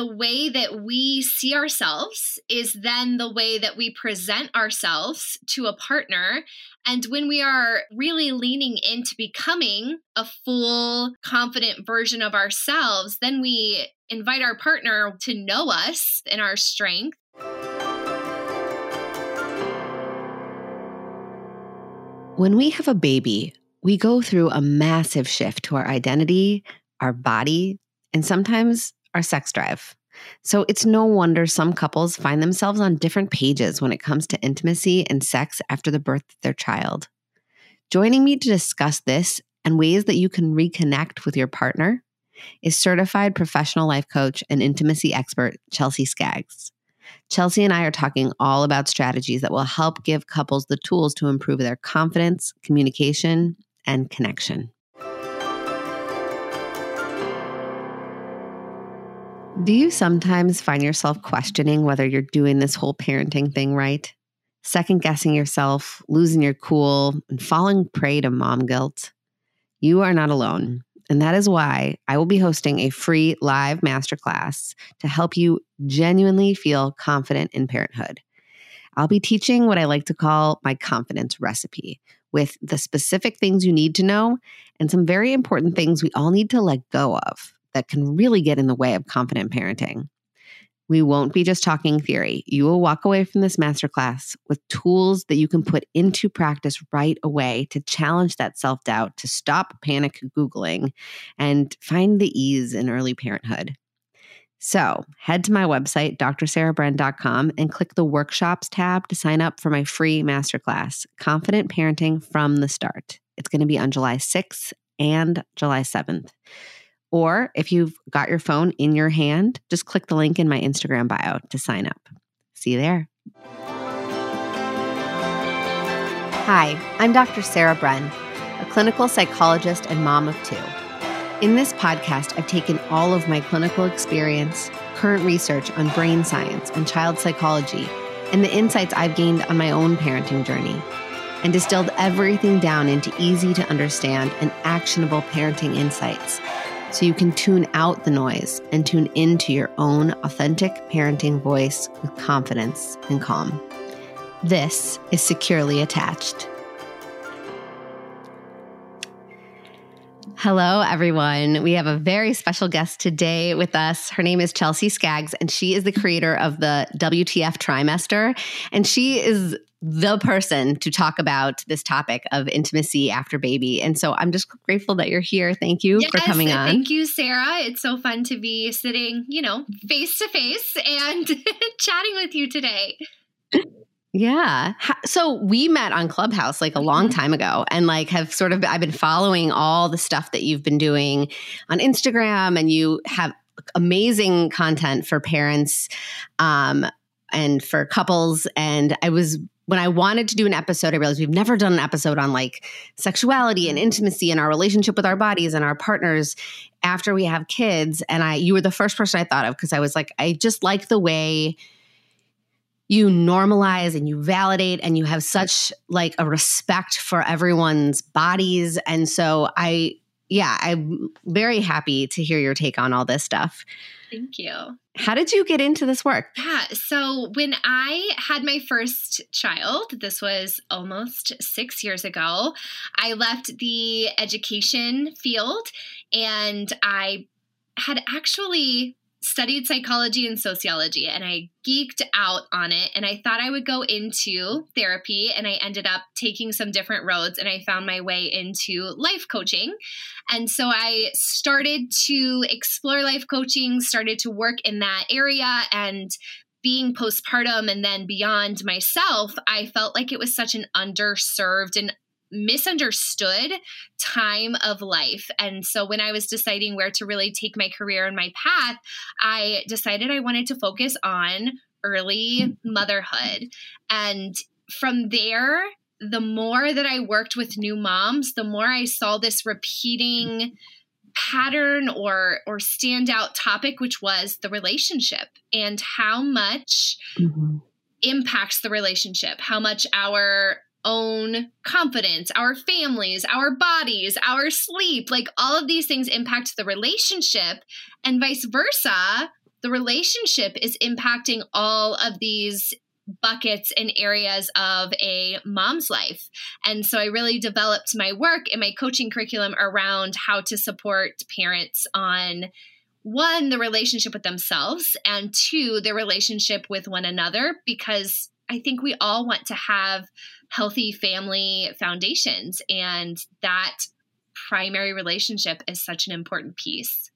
the way that we see ourselves is then the way that we present ourselves to a partner. And when we are really leaning into becoming a full, confident version of ourselves, then we invite our partner to know us and our strength. When we have a baby, we go through a massive shift to our identity, our body, and sometimes our sex drive. So it's no wonder some couples find themselves on different pages when it comes to intimacy and sex after the birth of their child. Joining me to discuss this and ways that you can reconnect with your partner is certified professional life coach and intimacy expert Chelsea Skaggs. Chelsea and I are talking all about strategies that will help give couples the tools to improve their confidence, communication, and connection. Do you sometimes find yourself questioning whether you're doing this whole parenting thing right? Second guessing yourself, losing your cool, and falling prey to mom guilt? You are not alone. And that is why I will be hosting a free live masterclass to help you genuinely feel confident in parenthood. I'll be teaching what I like to call my confidence recipe with the specific things you need to know and some very important things we all need to let go of that can really get in the way of confident parenting. We won't be just talking theory. You will walk away from this masterclass with tools that you can put into practice right away to challenge that self doubt, to stop panic Googling, and find the ease in early parenthood. So head to my website, drsarahbren.com, and click the workshops tab to sign up for my free masterclass, Confident Parenting from the Start. It's going to be on July 6th and July 7th. Or if you've got your phone in your hand, just click the link in my Instagram bio to sign up. See you there. Hi, I'm Dr. Sarah Bren, a clinical psychologist and mom of two. In this podcast, I've taken all of my clinical experience, current research on brain science and child psychology, and the insights I've gained on my own parenting journey, and distilled everything down into easy to understand and actionable parenting insights so you can tune out the noise and tune into your own authentic parenting voice with confidence and calm. This is Securely Attached. Hello, everyone. We have a very special guest today with us. Her name is Chelsea Skaggs, and she is the creator of the WTF trimester. And she is the person to talk about this topic of intimacy after baby. And so I'm just grateful that you're here. Thank you yes, for coming on. Thank you, Sarah. It's so fun to be sitting, you know, face to face and chatting with you today. Yeah. So we met on Clubhouse like a long mm-hmm. time ago and like have sort of I've been following all the stuff that you've been doing on Instagram and you have amazing content for parents um and for couples and I was when I wanted to do an episode, I realized we've never done an episode on like sexuality and intimacy and our relationship with our bodies and our partners after we have kids. And I, you were the first person I thought of because I was like, I just like the way you normalize and you validate and you have such like a respect for everyone's bodies. And so I, yeah, I'm very happy to hear your take on all this stuff. Thank you. How did you get into this work? Yeah. So, when I had my first child, this was almost six years ago, I left the education field and I had actually studied psychology and sociology and I geeked out on it and I thought I would go into therapy and I ended up taking some different roads and I found my way into life coaching. And so I started to explore life coaching, started to work in that area and being postpartum and then beyond myself, I felt like it was such an underserved and misunderstood time of life. And so when I was deciding where to really take my career and my path, I decided I wanted to focus on early motherhood. And from there, the more that I worked with new moms, the more I saw this repeating pattern or or standout topic which was the relationship and how much mm-hmm. impacts the relationship how much our own confidence, our families, our bodies, our sleep, like all of these things impact the relationship, and vice versa. the relationship is impacting all of these buckets and areas of a mom's life. And so I really developed my work and my coaching curriculum around how to support parents on one, the relationship with themselves, and two, the relationship with one another, because I think we all want to have healthy family foundations. And that primary relationship is such an important piece.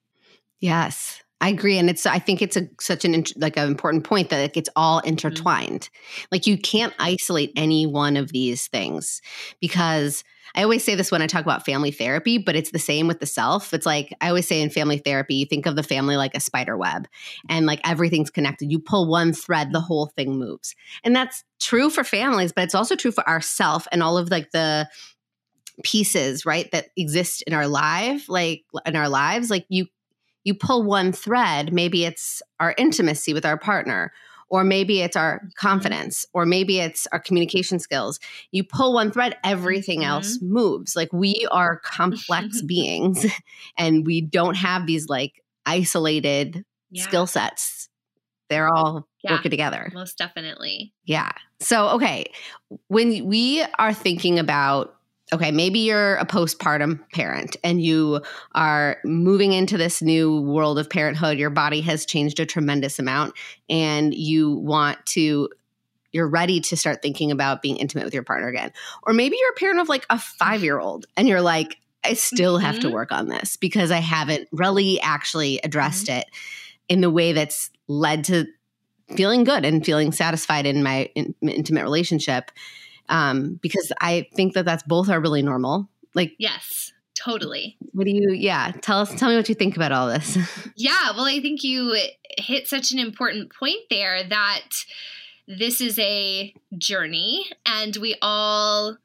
Yes. I agree, and it's. I think it's a such an like an important point that like, it's all mm-hmm. intertwined. Mm-hmm. Like you can't isolate any one of these things because I always say this when I talk about family therapy, but it's the same with the self. It's like I always say in family therapy, you think of the family like a spider web, and like everything's connected. You pull one thread, the whole thing moves, and that's true for families, but it's also true for ourself and all of like the pieces right that exist in our life like in our lives like you you pull one thread, maybe it's our intimacy with our partner, or maybe it's our mm-hmm. confidence, or maybe it's our communication skills. You pull one thread, everything mm-hmm. else moves. Like we are complex beings and we don't have these like isolated yeah. skill sets. They're all yeah, working together. Most definitely. Yeah. So, okay, when we are thinking about okay, maybe you're a postpartum parent and you are moving into this new world of parenthood. Your body has changed a tremendous amount and you want to you're ready to start thinking about being intimate with your partner again. Or maybe you're a parent of like a 5-year-old and you're like I still have mm-hmm. to work on this because I haven't really actually addressed mm-hmm. it in the way that's led to feeling good and feeling satisfied in my in, intimate relationship um, because I think that that's both are really normal. Like, yes, totally. What do you, yeah, tell us, tell me what you think about all this. yeah, well, I think you hit such an important point there that this is a journey and we all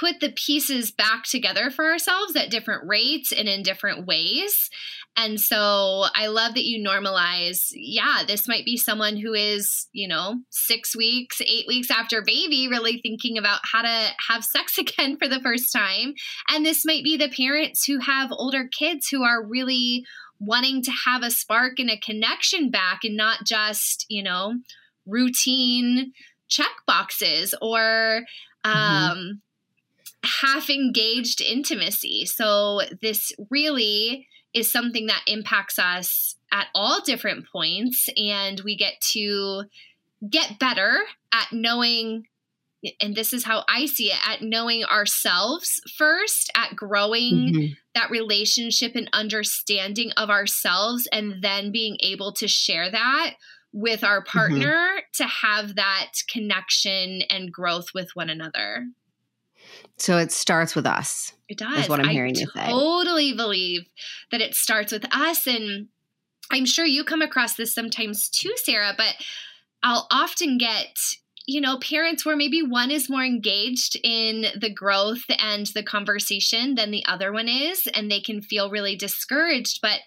put the pieces back together for ourselves at different rates and in different ways. And so I love that you normalize, yeah, this might be someone who is, you know, six weeks, eight weeks after baby, really thinking about how to have sex again for the first time. And this might be the parents who have older kids who are really wanting to have a spark and a connection back and not just, you know, routine check boxes or, mm-hmm. um, mm-hmm. Half engaged intimacy. So, this really is something that impacts us at all different points. And we get to get better at knowing and this is how I see it at knowing ourselves first, at growing mm-hmm. that relationship and understanding of ourselves, and then being able to share that with our mm-hmm. partner mm-hmm. to have that connection and growth with one another. So it starts with us. It does. Is what I'm hearing I you say. I totally believe that it starts with us, and I'm sure you come across this sometimes too, Sarah. But I'll often get you know, parents where maybe one is more engaged in the growth and the conversation than the other one is, and they can feel really discouraged. But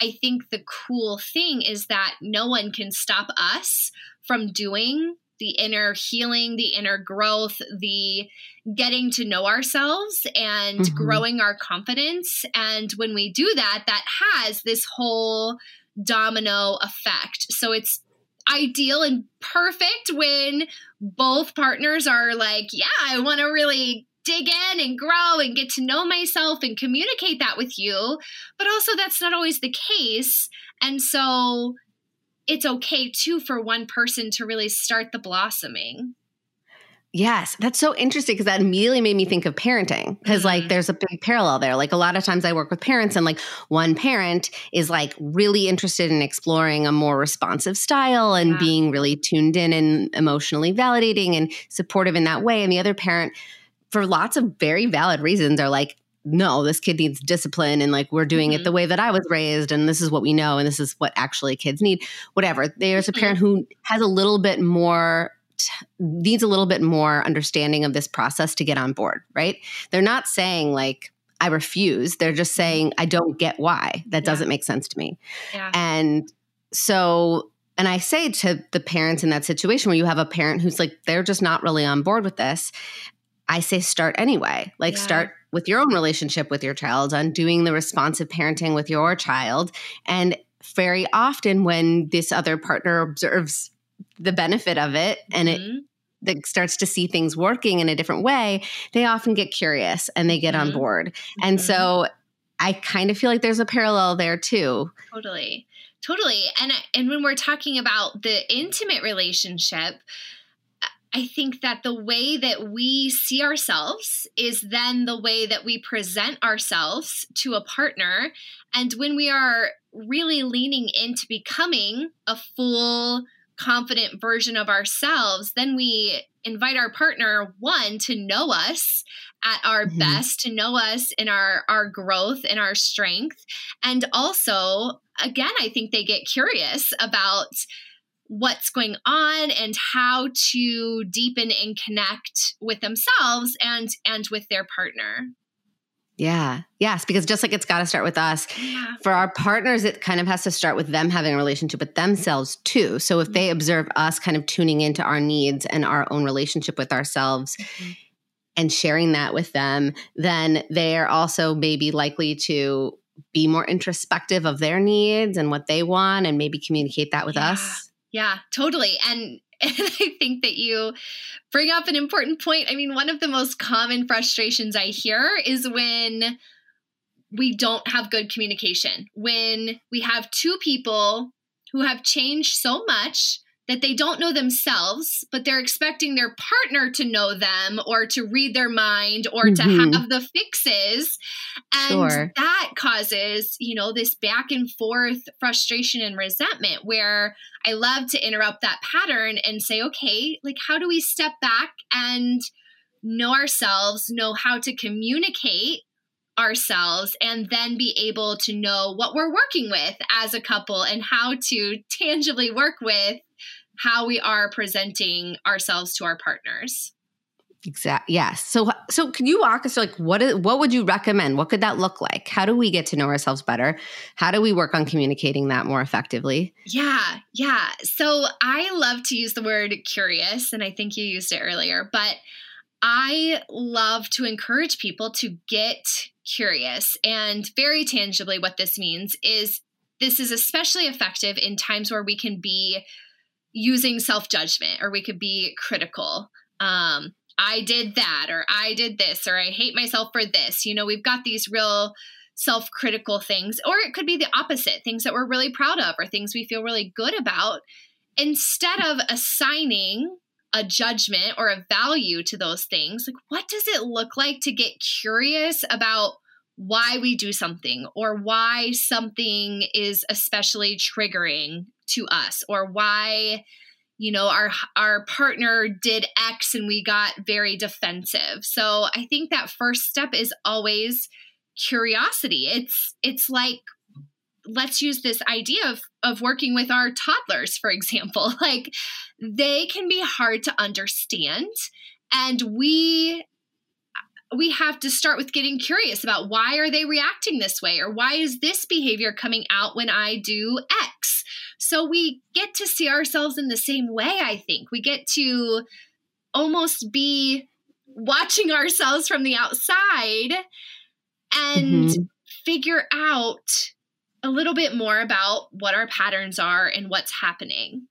I think the cool thing is that no one can stop us from doing the inner healing, the inner growth, the getting to know ourselves and mm-hmm. growing our confidence. And when we do that, that has this whole domino effect. So it's ideal and perfect when both partners are like, yeah, I want to really dig in and grow and get to know myself and communicate that with you. But also, that's not always the case. And so it's okay too for one person to really start the blossoming. Yes, that's so interesting because that immediately made me think of parenting because, mm-hmm. like, there's a big parallel there. Like, a lot of times I work with parents, and like, one parent is like really interested in exploring a more responsive style and being really tuned in and emotionally validating and supportive in that way. And the other parent, for lots of very valid reasons, are like, no, this kid needs discipline and like we're doing mm-hmm. it the way that I was raised and this is what we know and this is what actually kids need. Whatever. There's a mm-hmm. parent who has a little bit more needs a little bit more understanding of this process to get on board, right? They're not saying like I refuse. They're just mm-hmm. saying I don't get why. That yeah. doesn't make sense to me. Yeah. And so and I say to the parents in that situation where you have a parent who's like they're just not really on board with this, I say start anyway. Like yeah. start with your own relationship with your child on doing the responsive parenting with your child and very often when this other partner observes the benefit of it and it Mhm. that starts to see things working in a different way, they often get curious and they get on Mhm. board. And Mhm. so I kind of feel like there's a parallel there too. Totally. Totally. And and when we're talking about the intimate relationship, I think that the way that we see ourselves is then the way that we present ourselves to a partner. And when we are really leaning into becoming a full, confident version of ourselves, then we invite our partner, one, to know us at our Mhm. best, to know us in our, our growth and our strength. And also, again, I think they get curious about what's going on and how to deepen and connect with themselves and and with their partner. Yeah. Yes. Because just like it's got to start with us, Yeah. for our partners, it kind of has to start with them having a relationship with themselves too. So if they mm-hmm. observe us kind of tuning into our needs and our own relationship with ourselves mm-hmm. and sharing that with them, then they're also maybe likely to be more introspective of their needs and what they want and maybe communicate that with Yeah. us. Yeah, totally. And and I think that you bring up an important point. I mean, one of the most common frustrations I hear is when we don't have good communication. When we have two people who have changed so much that they don't know themselves, but they're expecting their partner to know them or to read their mind or Mhm. to have the fixes. And Sure. that causes, you know, this back and forth frustration and resentment where I love to interrupt that pattern and say, okay, like, how do we step back and know ourselves, know how to communicate ourselves, and then be able to know what we're working with as a couple and how to tangibly work with how we are presenting ourselves to our partners. Exactly. Yes. So, so can you walk us through like what is what would you recommend? What could that look like? How do we get to know ourselves better? How do we work on communicating that more effectively? Yeah, yeah. So I love to use the word curious, and I think you used it earlier, but I love to encourage people to get curious. And very tangibly, what this means is this is especially effective in times where we can be using self judgment or we could be critical. Um, I did that, or I did this, or I hate myself for this. You know, we've got these real self critical things, or it could be the opposite things that we're really proud of, or things we feel really good about. Instead of assigning a judgment or a value to those things, like what does it look like to get curious about why we do something or why something is especially triggering to us or why you know our our partner did x and we got very defensive. So i think that first step is always curiosity. It's it's like let's use this idea of of working with our toddlers for example. Like they can be hard to understand and we we have to start with getting curious about why are they reacting this way or why is this behavior coming out when i do x so we get to see ourselves in the same way i think we get to almost be watching ourselves from the outside and Mhm. figure out a little bit more about what our patterns are and what's happening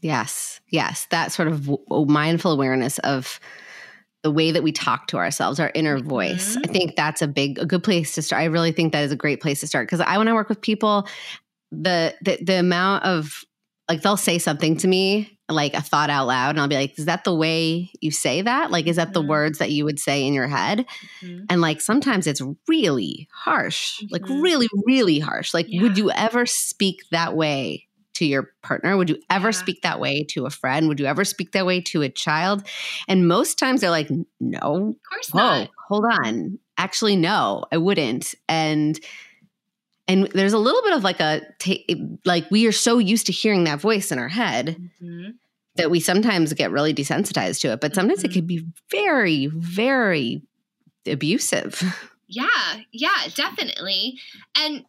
Yes. Yes. That sort of w- mindful awareness of the way that we talk to ourselves, our inner voice. I think that's a big, a good place to start. I really think that is a great place to start because I, when I work with people, the, the the amount of like they'll say something to me like a thought out loud, and I'll be like, "Is that the way you say that? Like, is that the Mhm. words that you would say in your head?" And like sometimes it's really harsh, like Mhm. really, really harsh. Like, would you ever speak that way to your partner? Would you ever Yeah. speak that way to a friend? Would you ever speak that way to a child? And most times they're like, no, Of course whoa, not. hold on. Actually, no, I wouldn't. And and there's a little bit of like a like we are so used to hearing that voice in our head Mhm. that we sometimes get really desensitized to it. But sometimes it Mhm. can be very, very abusive. Yeah, yeah, definitely. And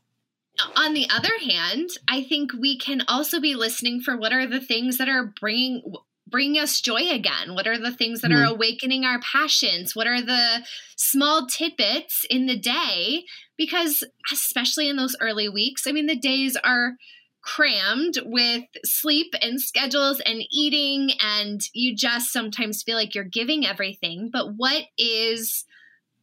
on the other hand, I think we can also be listening for what are the things that are bringing bringing us joy again? What are the things that mm-hmm. are awakening our passions? What are the small tidbits in the day? Because, especially in those early weeks, I mean, the days are crammed with sleep and schedules and eating, and you just sometimes feel like you're giving everything. But what is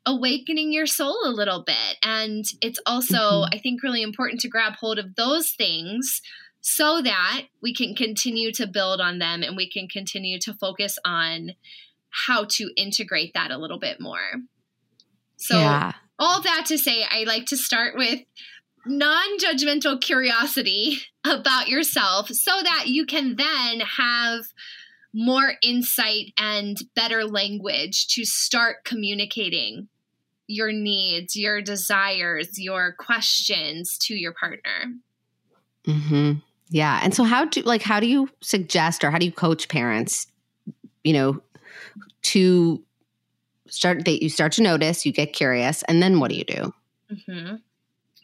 awakening your soul a little bit? And it's also, mm-hmm. I think, really important to grab hold of those things so that we can continue to build on them and we can continue to focus on how to integrate that a little bit more. So, yeah. all that to say, I like to start with non judgmental curiosity about yourself so that you can then have more insight and better language to start communicating your needs, your desires, your questions to your partner. Mhm. Yeah. And so how do like how do you suggest or how do you coach parents, you know, to start that you start to notice, you get curious, and then what do you do? Mm-hmm.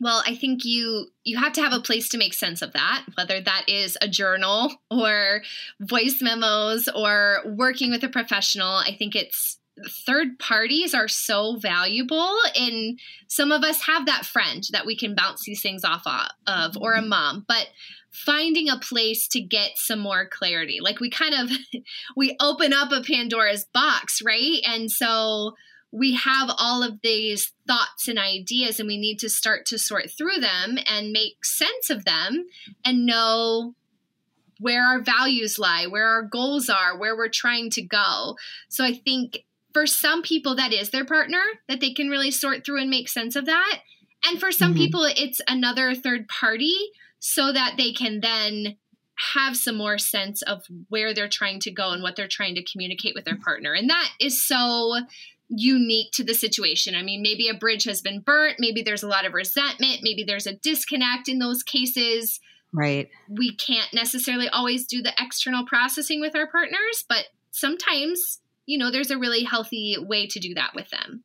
Well, I think you you have to have a place to make sense of that, whether that is a journal or voice memos or working with a professional. I think it's third parties are so valuable and some of us have that friend that we can bounce these things off of or a mm-hmm. mom but finding a place to get some more clarity like we kind of we open up a pandora's box right? And so we have all of these thoughts and ideas and we need to start to sort through them and make sense of them and know where our values lie where our goals are where we're trying to go. So i think for some people that is their partner that they can really sort through and make sense of that and for some mm-hmm. people it's another third party so that they can then have some more sense of where they're trying to go and what they're trying to communicate with their partner. And that is so unique to the situation. I mean, maybe a bridge has been burnt, maybe there's a lot of resentment, maybe there's a disconnect in those cases. Right. We can't necessarily always do the external processing with our partners, but sometimes, you know, there's a really healthy way to do that with them.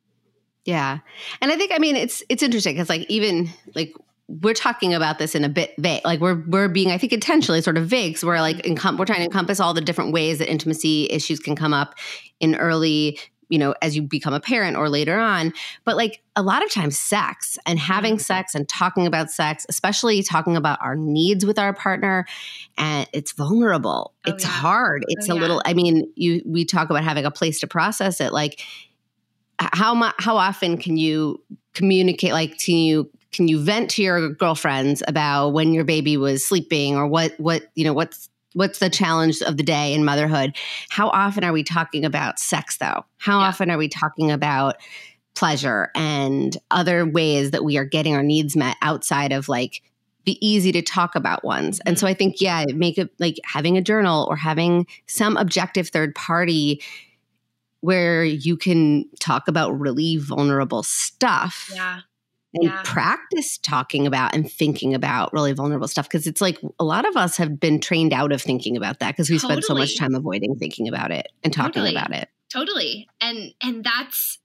Yeah. And I think I mean it's it's interesting cuz like even like we're talking about this in a bit vague. Like we're we're being, I think, intentionally sort of vague. So we're like encom- we're trying to encompass all the different ways that intimacy issues can come up in early, you know, as you become a parent or later on. But like a lot of times, sex and having mm. sex and talking about sex, especially talking about our needs with our partner, and it's vulnerable. Oh, it's yeah. hard. It's oh, a yeah. little. I mean, you we talk about having a place to process it. Like how? How often can you communicate? Like, can you can you vent to your girlfriends about when your baby was sleeping or what what you know what's what's the challenge of the day in motherhood how often are we talking about sex though how yeah. often are we talking about pleasure and other ways that we are getting our needs met outside of like the easy to talk about ones and so mm-hmm. i think yeah make it like having a journal or having some objective third party where you can talk about really vulnerable stuff yeah and yeah. practice talking about and thinking about really vulnerable stuff because it's like a lot of us have been trained out of thinking about that because we totally. spend so much time avoiding thinking about it and talking totally. about it totally and and that's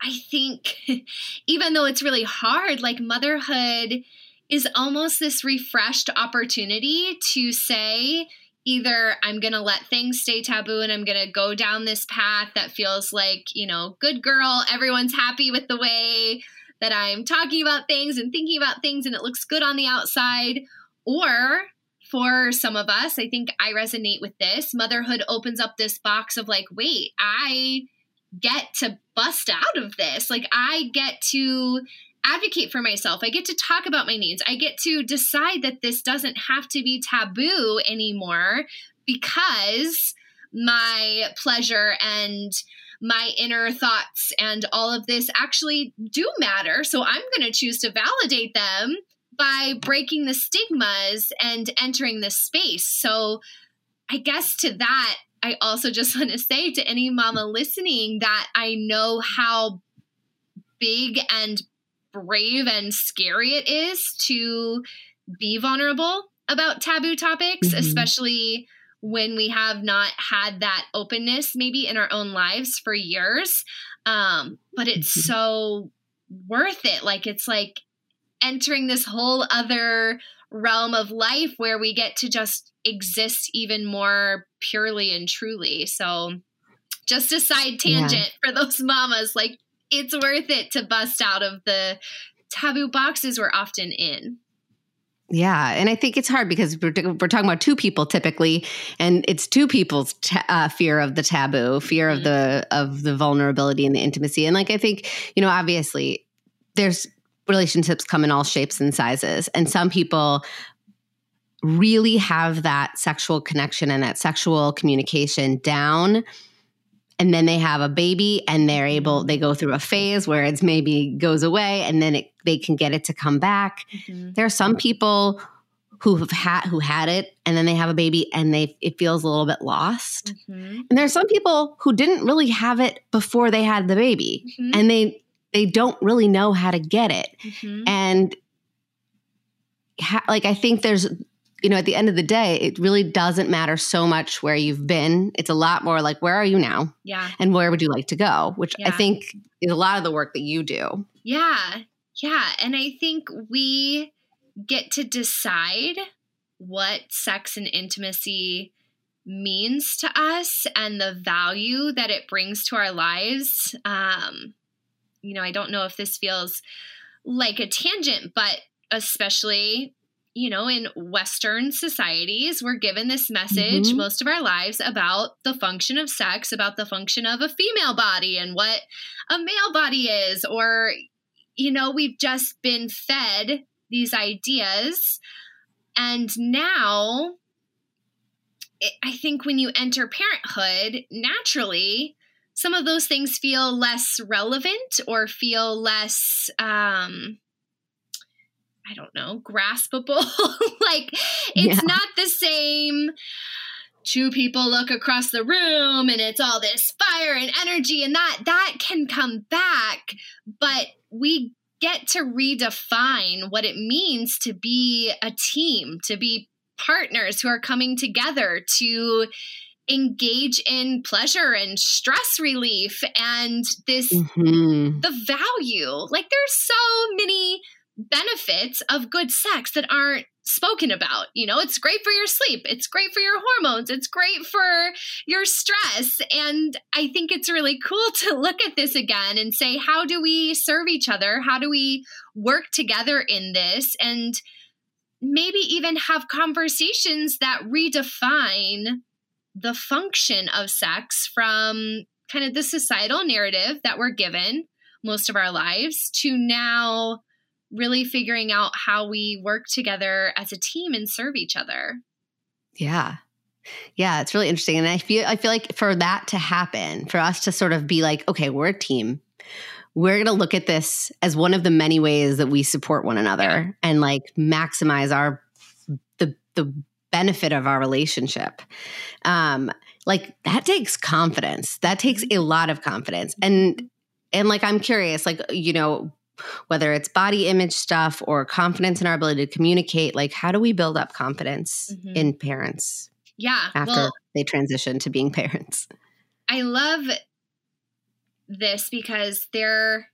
i think even though it's really hard like motherhood is almost this refreshed opportunity to say either I'm going to let things stay taboo and I'm going to go down this path that feels like, you know, good girl, everyone's happy with the way that I'm talking about things and thinking about things and it looks good on the outside. Or for some of us, I think I resonate with this. Motherhood opens up this box of like, wait, I get to bust out of this. Like, I get to advocate for myself. I get to talk about my needs. I get to decide that this doesn't have to be taboo anymore because my pleasure and my inner thoughts and all of this actually do matter. So I'm going to choose to validate them by breaking the stigmas and entering this space. So I guess to that, I also just want to say to any mama listening that I know how big and brave and scary it is to be vulnerable about taboo topics, mm-hmm. especially when we have not had that openness maybe in our own lives for years. Um, but it's mm-hmm. so worth it. Like it's like entering this whole other realm of life where we get to just exist even more purely and truly. So, just a side tangent yeah. for those mamas, like it's worth it to bust out of the taboo boxes we're often in. Yeah, and I think it's hard because we're, we're talking about two people typically, and it's two people's ta- uh, fear of the taboo, fear mm-hmm. of the of the vulnerability and the intimacy, and like I think you know, obviously, there's relationships come in all shapes and sizes, and some people really have that sexual connection and that sexual communication down and then they have a baby and they're able they go through a phase where it's maybe goes away and then it, they can get it to come back mm-hmm. there are some people who have had who had it and then they have a baby and they it feels a little bit lost mm-hmm. and there are some people who didn't really have it before they had the baby mm-hmm. and they they don't really know how to get it mm-hmm. and ha- like i think there's you know, at the end of the day, it really doesn't matter so much where you've been. It's a lot more like, where are you now? Yeah. And where would you like to go? Which yeah. I think is a lot of the work that you do. Yeah. Yeah. And I think we get to decide what sex and intimacy means to us and the value that it brings to our lives. Um, you know, I don't know if this feels like a tangent, but especially you know, in Western societies, we're given this message mm-hmm. most of our lives about the function of sex, about the function of a female body and what a male body is. Or, you know, we've just been fed these ideas. And now, I think when you enter parenthood, naturally, some of those things feel less relevant or feel less um, I don't know, graspable. like it's yeah. not the same two people look across the room and it's all this fire and energy and that that can come back, but we get to redefine what it means to be a team, to be partners who are coming together to engage in pleasure and stress relief and this mm-hmm. the value like there's so many benefits of good sex that aren't spoken about. You know, it's great for your sleep, it's great for your hormones, it's great for your stress. And I think it's really cool to look at this again and say, how do we serve each other? How do we work together in this? And maybe even have conversations that redefine the function of sex from kind of the societal narrative that we're given most of our lives to now really figuring out how we work together as a team and serve each other. Yeah. Yeah, it's really interesting. And I feel I feel like for that to happen, for us to sort of be like, okay, we're a team. We're going to look at this as one of the many ways that we support one another and like maximize our the the benefit of our relationship. Um like that takes confidence. That takes a lot of confidence. And and like I'm curious like you know whether it's body image stuff or confidence in our ability to communicate like how do we build up confidence mm-hmm. in parents yeah after well, they transition to being parents i love this because they're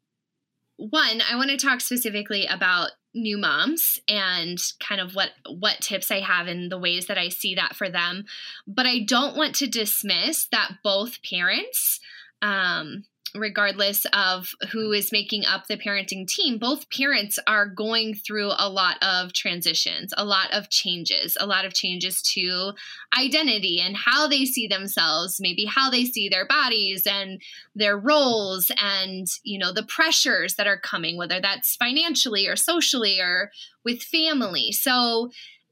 one i want to talk specifically about new moms and kind of what what tips i have and the ways that i see that for them but i don't want to dismiss that both parents um, regardless of who is making up the parenting team, both parents are going through a lot of transitions, a lot of changes, a lot of changes to identity and how they see themselves, maybe how they see their bodies and their roles and, you know, the pressures that are coming, whether that's financially or socially or with family. So,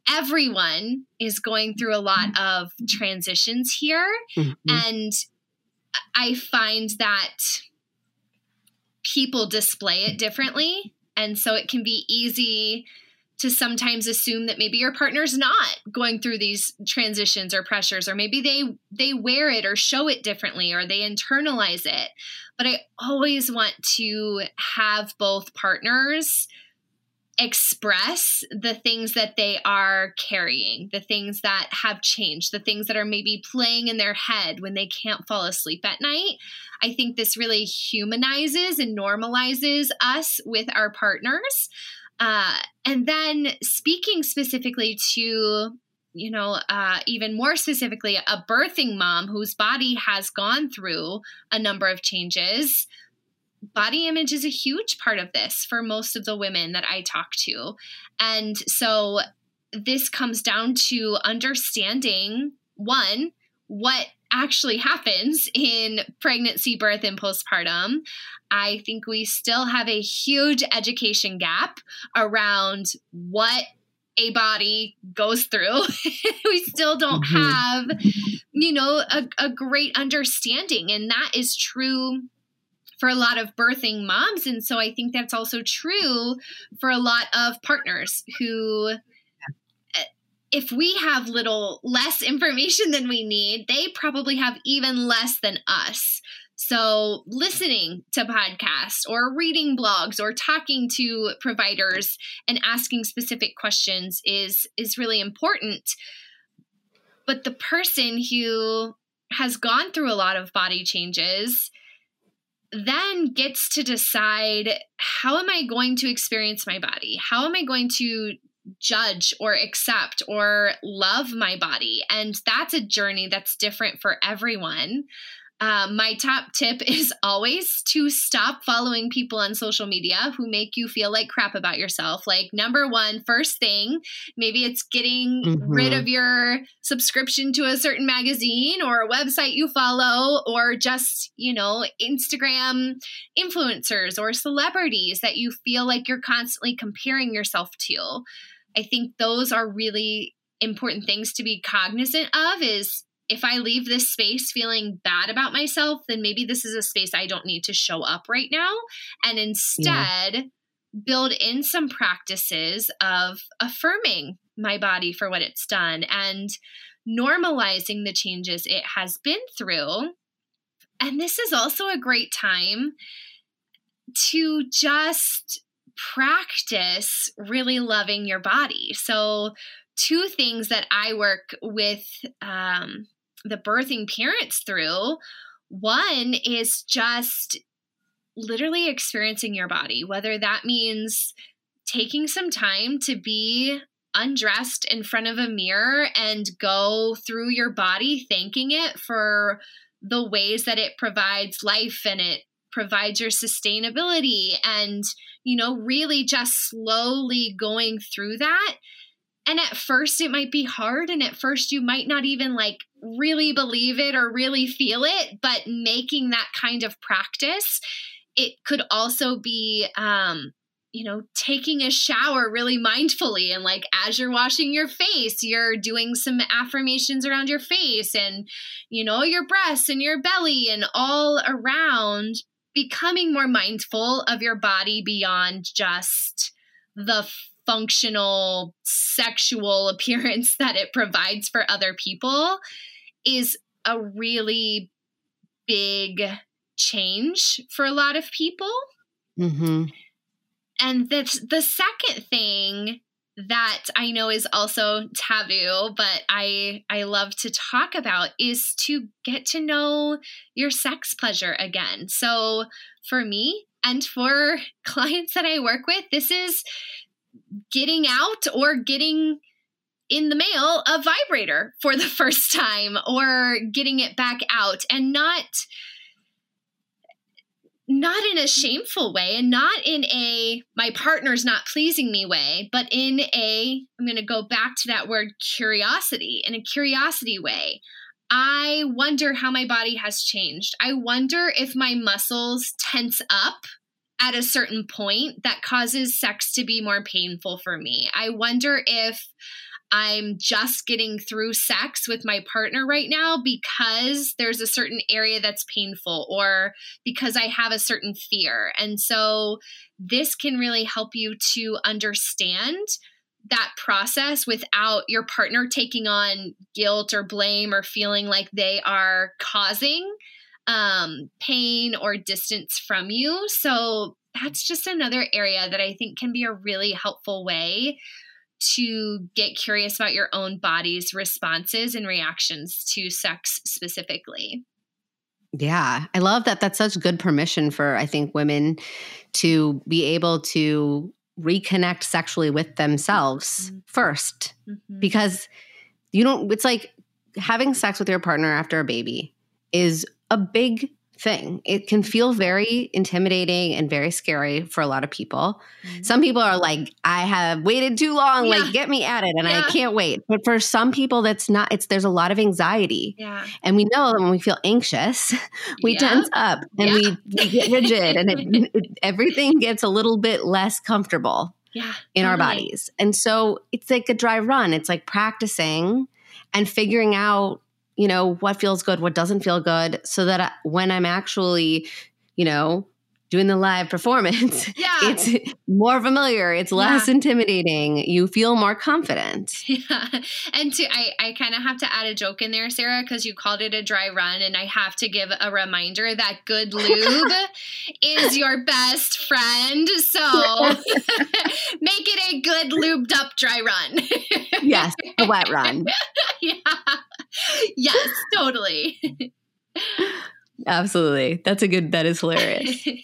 everyone is going through a lot of transitions here mm-hmm. and I find that people display it differently. And so it can be easy to sometimes assume that maybe your partner's not going through these transitions or pressures or maybe they they wear it or show it differently or they internalize it but i always want to have both partners express the things that they are carrying, the things that have changed, the things that are maybe playing in their head when they can't fall asleep at night. I think this really humanizes and normalizes us with our partners. Uh, and then speaking specifically to you know, uh, even more specifically, a birthing mom whose body has gone through a number of changes. Body image is a huge part of this for most of the women that I talk to. And so this comes down to understanding one, what actually happens in pregnancy, birth, and postpartum. I think we still have a huge education gap around what a body goes through. we still don't mm-hmm. have, you know, a, a great understanding. And that is true for a lot of birthing moms. And so I think that's also true for a lot of partners who uh, if we have little less information than we need, they probably have even less than us. So, listening to podcasts or reading blogs or talking to providers and asking specific questions is is really important. But the person who has gone through a lot of body changes then gets to decide how am I going to experience my body? How am I going to judge or accept or love my body. And that's a journey that's different for everyone. Um, my top tip is always to stop following people on social media who make you feel like crap about yourself. Like, number one, first thing, maybe it's getting mm-hmm. rid of your subscription to a certain magazine or a website you follow, or just, you know, Instagram influencers or celebrities that you feel like you're constantly comparing yourself to. I think those are really important things to be cognizant of is if I leave this space feeling bad about myself, then maybe this is a space I don't need to show up right now. And instead, yeah. build in some practices of affirming my body for what it's done and normalizing the changes it has been through. And this is also a great time to just practice really loving your body. So, two things that I work with um, the birthing parents through one is just literally experiencing your body, whether that means taking some time to be undressed in front of a mirror and go through your body, thanking it for the ways that it provides life and it provides your sustainability and you know really just slowly going through that and at first it might be hard and at first you might not even like really believe it or really feel it but making that kind of practice it could also be um you know, taking a shower really mindfully and like as you're washing your face, you're doing some affirmations around your face and, you know, your breasts and your belly and all around becoming more mindful of your body beyond just the functional sexual appearance that it provides for other people is a really big change for a lot of people. Mm-hmm. And the, the second thing that I know is also taboo, but I I love to talk about is to get to know your sex pleasure again. So for me and for clients that I work with, this is getting out or getting in the mail a vibrator for the first time or getting it back out and not not in a shameful way and not in a my partner's not pleasing me way, but in a I'm going to go back to that word curiosity, in a curiosity way. I wonder how my body has changed. I wonder if my muscles tense up at a certain point that causes sex to be more painful for me. I wonder if I'm just getting through sex with my partner right now because there's a certain area that's painful or because I have a certain fear. And so this can really help you to understand that process without your partner taking on guilt or blame or feeling like they are causing um, pain or distance from you. So that's just another area that I think can be a really helpful way to get curious about your own body's responses and reactions to sex specifically. Yeah, I love that. That's such good permission for, I think, women to be able to reconnect sexually with themselves Mhm. 1st Mhm. because you don't it's like having sex with your partner after a baby is a big thing it can feel very intimidating and very scary for a lot of people Mhm. some people are like i have waited too long Yeah. like get me at it and Yeah. i can't wait but for some people that's not it's there's a lot of anxiety yeah. and we know that when we feel anxious we Yeah. tense up and we, we get rigid and it, it, everything gets a little bit less comfortable Yeah. in our bodies. And so it's like a dry run. It's like practicing and figuring out, you know, what feels good, what doesn't feel good, so that I, when I'm actually, you know, doing the live performance, Yeah. it's more familiar, it's less intimidating, you feel more confident. Yeah. And to I, I kind of have to add a joke in there, Sarah, because you called it a dry run. And I have to give a reminder that good lube is your best friend. So make it a good lubed up dry run. Yes, a wet run. yeah. Yes, totally. Absolutely. That's a good, that is hilarious.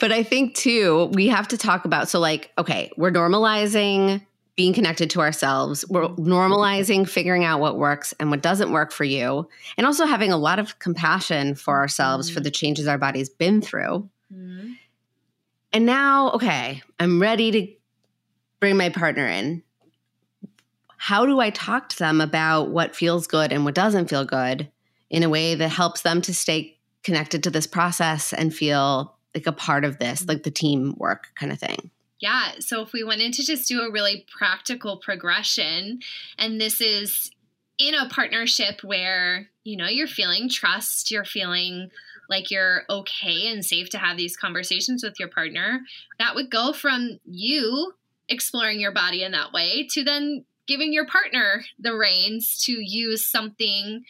But I think too, we have to talk about so like, okay, we're normalizing being connected to ourselves. We're normalizing figuring out what works and what doesn't work for you. And also having a lot of compassion for ourselves for Mhm. the changes our body's been through. Mhm. And now, okay, I'm ready to bring my partner in. How do I talk to them about what feels good and what doesn't feel good in a way that helps them to stay connected to this process and feel like a part of this, like the teamwork kind of thing? Yeah. So if we wanted to just do a really practical progression, and this is in a partnership where, you know, you're feeling trust, you're feeling like you're okay and safe to have these conversations with your partner, that would go from you exploring your body in that way to then giving your partner the reins to use something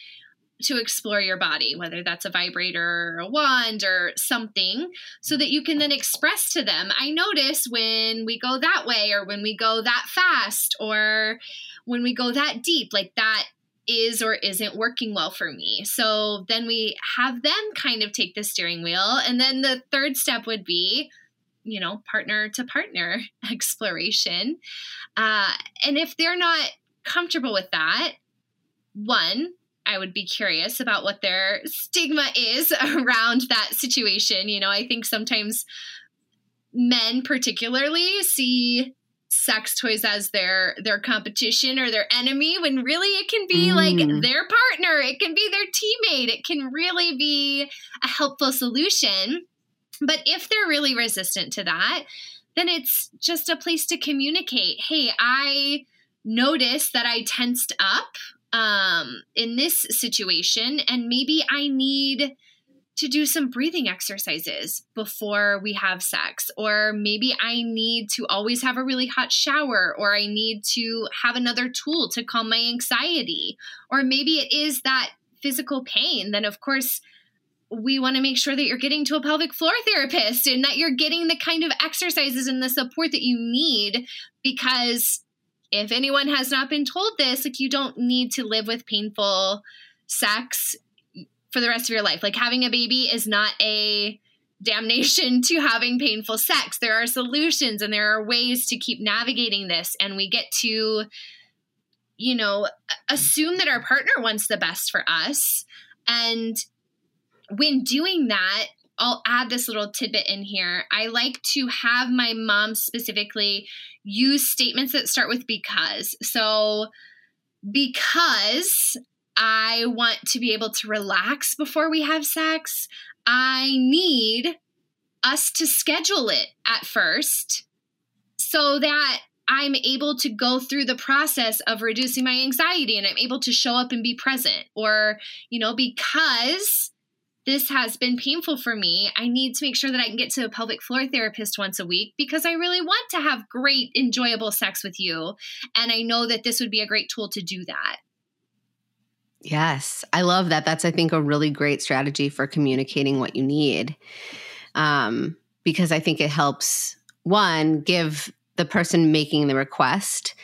to explore your body, whether that's a vibrator or a wand or something, so that you can then express to them. I notice when we go that way, or when we go that fast, or when we go that deep, like that is or isn't working well for me. So then we have them kind of take the steering wheel. And then the third step would be, you know, partner to partner exploration. Uh, and if they're not comfortable with that, one, I would be curious about what their stigma is around that situation. You know, I think sometimes men particularly see sex toys as their their competition or their enemy when really it can be like Mm. their partner, it can be their teammate, it can really be a helpful solution. But if they're really resistant to that, then it's just a place to communicate. Hey, I noticed that I tensed up um, in this situation, and maybe I need to do some breathing exercises before we have sex, or maybe I need to always have a really hot shower, or I need to have another tool to calm my anxiety, or maybe it is that physical pain. Then, of course, we want to make sure that you're getting to a pelvic floor therapist and that you're getting the kind of exercises and the support that you need because if anyone has not been told this like you don't need to live with painful sex for the rest of your life. Like having a baby is not a damnation to having painful sex. There are solutions and there are ways to keep navigating this and we get to you know assume that our partner wants the best for us. And when doing that, I'll add this little tidbit in here. I like to have my mom specifically use statements that start with because. So, because I want to be able to relax before we have sex, I need us to schedule it at first so that I'm able to go through the process of reducing my anxiety and I'm able to show up and be present. Or, you know, because this has been painful for me, I need to make sure that I can get to a pelvic floor therapist once a week because I really want to have great, enjoyable sex with you. And I know that this would be a great tool to do that. Yes, I love that. That's, I think, a really great strategy for communicating what you need. Um, because I think it helps, one, give the person making the request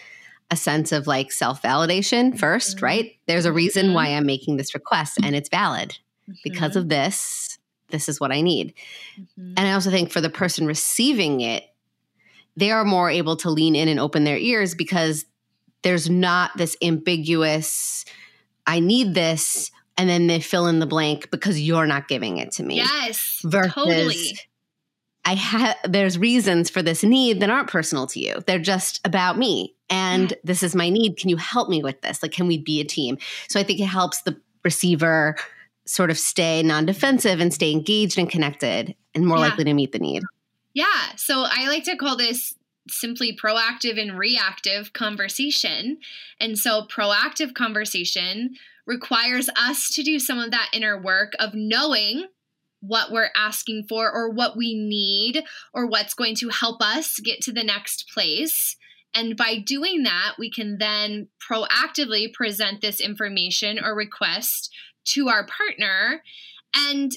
a sense of like self validation 1st Mhm. right? There's a reason Mhm. why I'm making this request and it's valid because Mm-hmm. of this. This is what I need. Mhm. And I also think for the person receiving it, they are more able to lean in and open their ears because there's not this ambiguous, I need this, and then they fill in the blank because you're not giving it to me. Yes. Versus totally. I have there's reasons for this need that aren't personal to you. They're just about me. And yeah. this is my need. Can you help me with this? Like, can we be a team? So I think it helps the receiver sort of stay non-defensive and stay engaged and connected and more yeah. likely to meet the need. Yeah. So I like to call this simply proactive and reactive conversation. And so proactive conversation requires us to do some of that inner work of knowing what we're asking for or what we need or what's going to help us get to the next place. And by doing that, we can then proactively present this information or request to our partner. And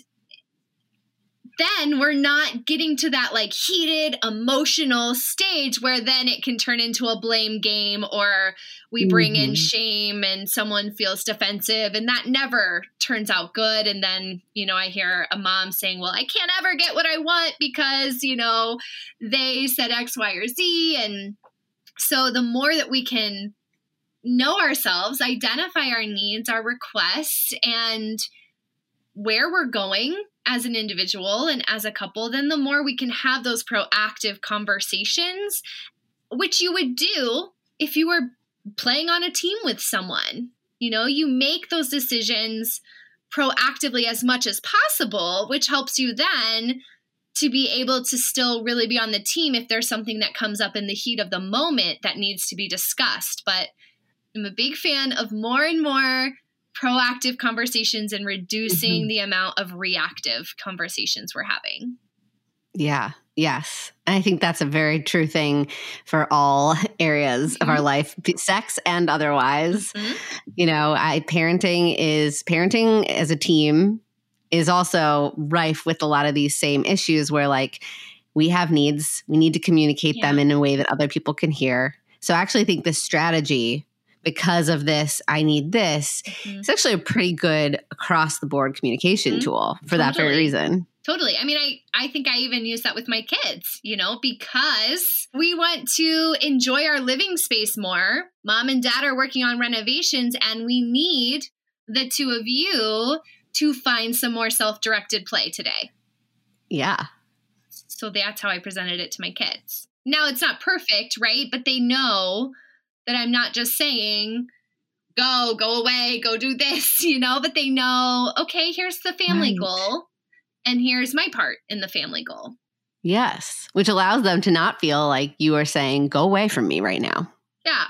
then we're not getting to that like heated emotional stage where then it can turn into a blame game or we bring mm-hmm. in shame and someone feels defensive and that never turns out good and then you know i hear a mom saying well i can't ever get what i want because you know they said x y or z and so the more that we can know ourselves identify our needs our requests and where we're going as an individual and as a couple, then the more we can have those proactive conversations, which you would do if you were playing on a team with someone. You know, you make those decisions proactively as much as possible, which helps you then to be able to still really be on the team if there's something that comes up in the heat of the moment that needs to be discussed. But I'm a big fan of more and more proactive conversations and reducing mm-hmm. the amount of reactive conversations we're having. Yeah. Yes. I think that's a very true thing for all areas mm-hmm. of our mm-hmm. life, sex and otherwise. Mm-hmm. You know, I parenting is parenting as a team is also rife with a lot of these same issues where like we have needs, we need to communicate yeah. them in a way that other people can hear. So I actually think this strategy because of this, I need this. Mm-hmm. It's actually a pretty good across the board communication mm-hmm. tool for totally. that very reason. Totally. I mean, I, I think I even use that with my kids, you know, because we want to enjoy our living space more. Mom and dad are working on renovations, and we need the two of you to find some more self directed play today. Yeah. So that's how I presented it to my kids. Now, it's not perfect, right? But they know that I'm not just saying, go, go away, go do this, you know, but they know, okay, here's the family right. goal and here's my part in the family goal. Yes, which allows them to not feel like you are saying, go away from me right now. Yeah.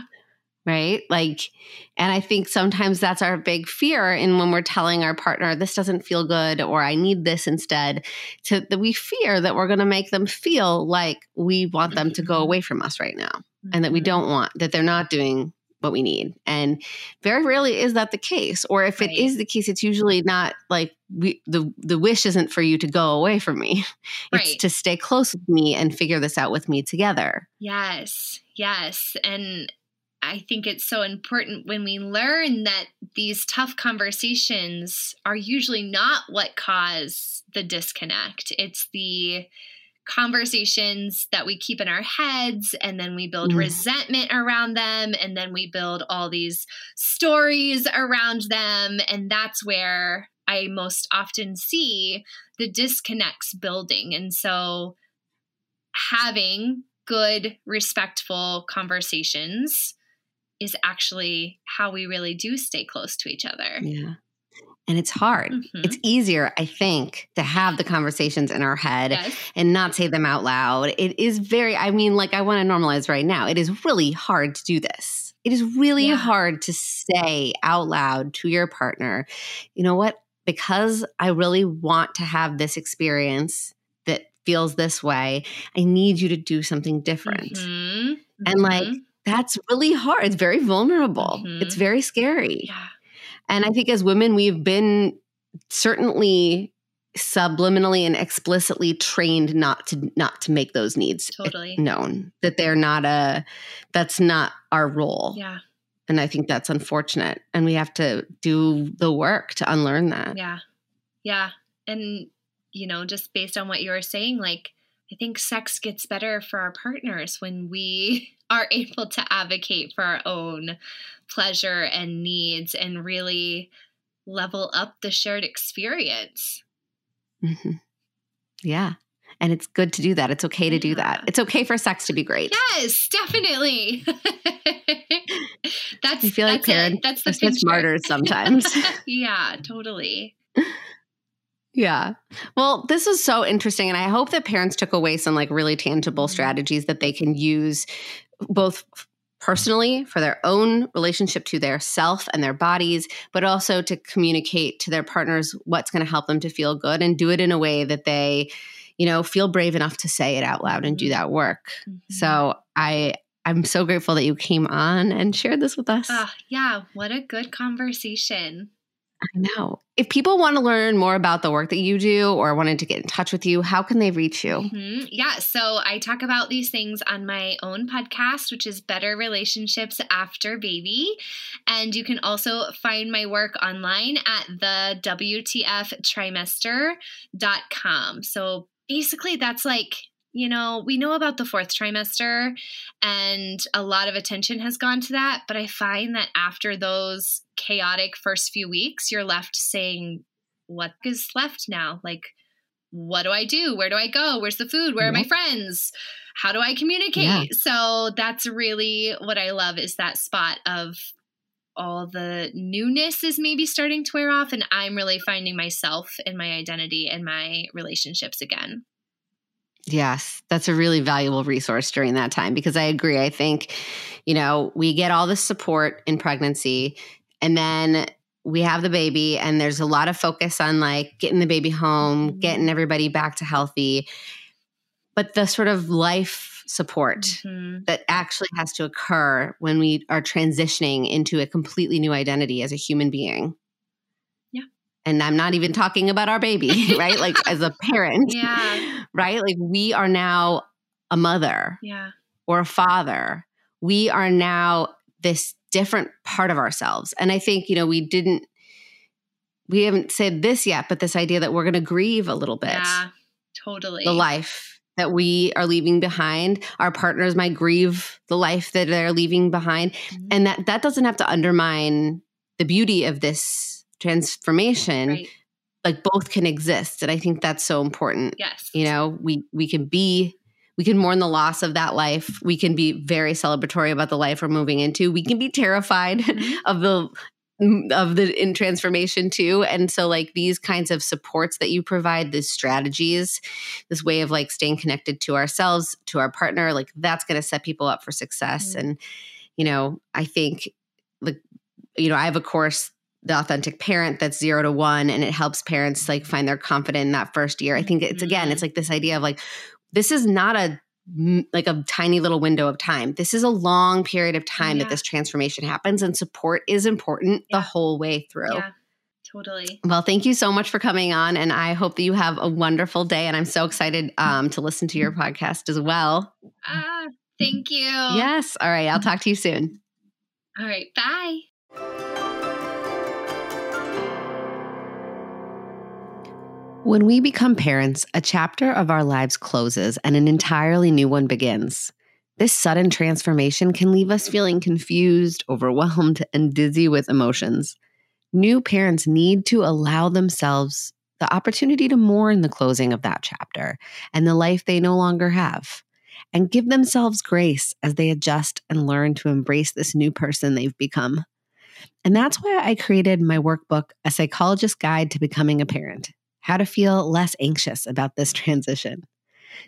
Right. Like, and I think sometimes that's our big fear. And when we're telling our partner, this doesn't feel good, or I need this instead, to that we fear that we're going to make them feel like we want them to go mm-hmm. away from us right now and that we mm-hmm. don't want, that they're not doing what we need. And very rarely is that the case. Or if right. it is the case, it's usually not like we, the the wish isn't for you to go away from me. It's right. to stay close with me and figure this out with me together. Yes. Yes. And I think it's so important when we learn that these tough conversations are usually not what cause the disconnect. It's the conversations that we keep in our heads and then we build mm. resentment around them and then we build all these stories around them and that's where i most often see the disconnects building. And so having good respectful conversations is actually how we really do stay close to each other. Yeah and it's hard. Mm-hmm. It's easier, I think, to have the conversations in our head yes. and not say them out loud. It is very, I mean, like I want to normalize right now. It is really hard to do this. It is really yeah. hard to say out loud to your partner, you know what? Because I really want to have this experience that feels this way, I need you to do something different. Mm-hmm. And like, mm-hmm. that's really hard. It's very vulnerable. It's mm-hmm. very scary. Yeah. And I think as women, we've been certainly subliminally and explicitly trained not to not to make those needs totally. known that they're not a that's not our role. Yeah. And i think that's unfortunate. And we have to do the work to unlearn that. Yeah. Yeah. And you know just based on what you were saying like I think sex gets better for our partners when we are able to advocate for our own pleasure and needs and really level up the shared experience. Mm-hmm. Yeah. And it's good to do that. It's okay to do that. It's okay for sex to be great. Yes, definitely. that's I feel like that's parents it. that's the such martyrs sometimes. yeah, totally. Yeah. Well, this is so interesting. And I hope that parents took away some like really tangible mm-hmm. strategies that they can use both personally for their own relationship to their self and their bodies, but also to communicate to their partners what's going to help them to feel good and do it in a way that they, you know, feel brave enough to say it out loud and do mm-hmm. that work. Mm-hmm. So I I'm so grateful that you came on and shared this with us. Uh, yeah, what a good conversation. I know. If people want to learn more about the work that you do or wanted to get in touch with you, how can they reach you? Mm-hmm. Yeah. So I talk about these things on my own podcast, which is Better Relationships After Baby. And you can also find my work online at the WTFtrimester.com. So basically, that's like you know, we know about the fourth trimester and a lot of attention has gone to that. But I find that after those chaotic first few weeks, you're left saying, what is left now? Like, what do I do? Where do I go? Where's the food? Where are my friends? How do I communicate? Yeah. So that's really what I love is that spot of all the newness is maybe starting to wear off and I'm really finding myself and my identity and my relationships again. Yes, that's a really valuable resource during that time because I agree. I think, you know, we get all the support in pregnancy and then we have the baby and there's a lot of focus on like getting the baby home, mm-hmm. getting everybody back to healthy. But the sort of life support mm-hmm. that actually has to occur when we are transitioning into a completely new identity as a human being Yeah. and I'm not even talking about our baby, right? like as a parent, yeah. Right? Like we are now a mother yeah. or a father. We are now this different part of ourselves. And I think, you know, we didn't, we haven't said this yet, but this idea that we're going to grieve a little bit. Yeah, totally. The life that we are leaving behind. Our partners might grieve the life that they're leaving behind. Mm-hmm. And that that doesn't have to undermine the beauty of this transformation right. Like both can exist and i think that's so important. Yes. You know we we can be we can mourn the loss of that life. We can be very celebratory about the life we're moving into. We can be terrified mm-hmm. of the of the in transformation too. And so like these kinds of supports that you provide these strategies this way of like staying connected to ourselves to our partner like that's going to set people up for success. Mm-hmm. and you know i think like you know i have a course the authentic parent that's zero to one and it helps parents like find their confidence in that first year. I think it's again it's mm-hmm. like this idea of like this is not a like a tiny little window of time. This is a long period of time yeah. that this transformation happens and support is important yeah. the whole way through. Yeah totally. Well thank you so much for coming on and i hope that you have a wonderful day and i'm so excited um, to listen to your podcast as well. Ah thank you. Yes. All right i'll talk to you soon. All right bye When we become parents, a chapter of our lives closes and an entirely new one begins. This sudden transformation can leave us feeling confused, overwhelmed, and dizzy with emotions. New parents need to allow themselves the opportunity to mourn the closing of that chapter and the life they no longer have, and give themselves grace as they adjust and learn to embrace this new person they've become. And that's why I created my workbook, A Psychologist's Guide to Becoming a Parent how to feel less anxious about this transition.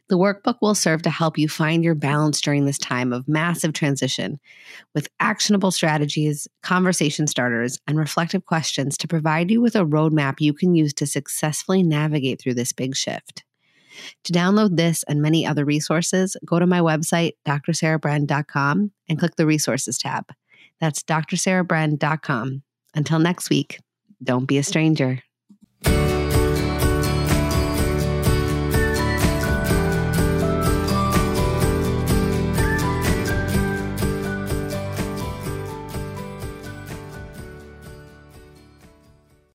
The workbook will serve to help you find your balance during this time of massive transition with actionable strategies, conversation starters, and reflective questions to provide you with a roadmap you can use to successfully navigate through this big shift. To download this and many other resources, go to my website, drsarahbren.com, and click the resources tab. That's drsarahbren.com. Until next week, don't be a stranger.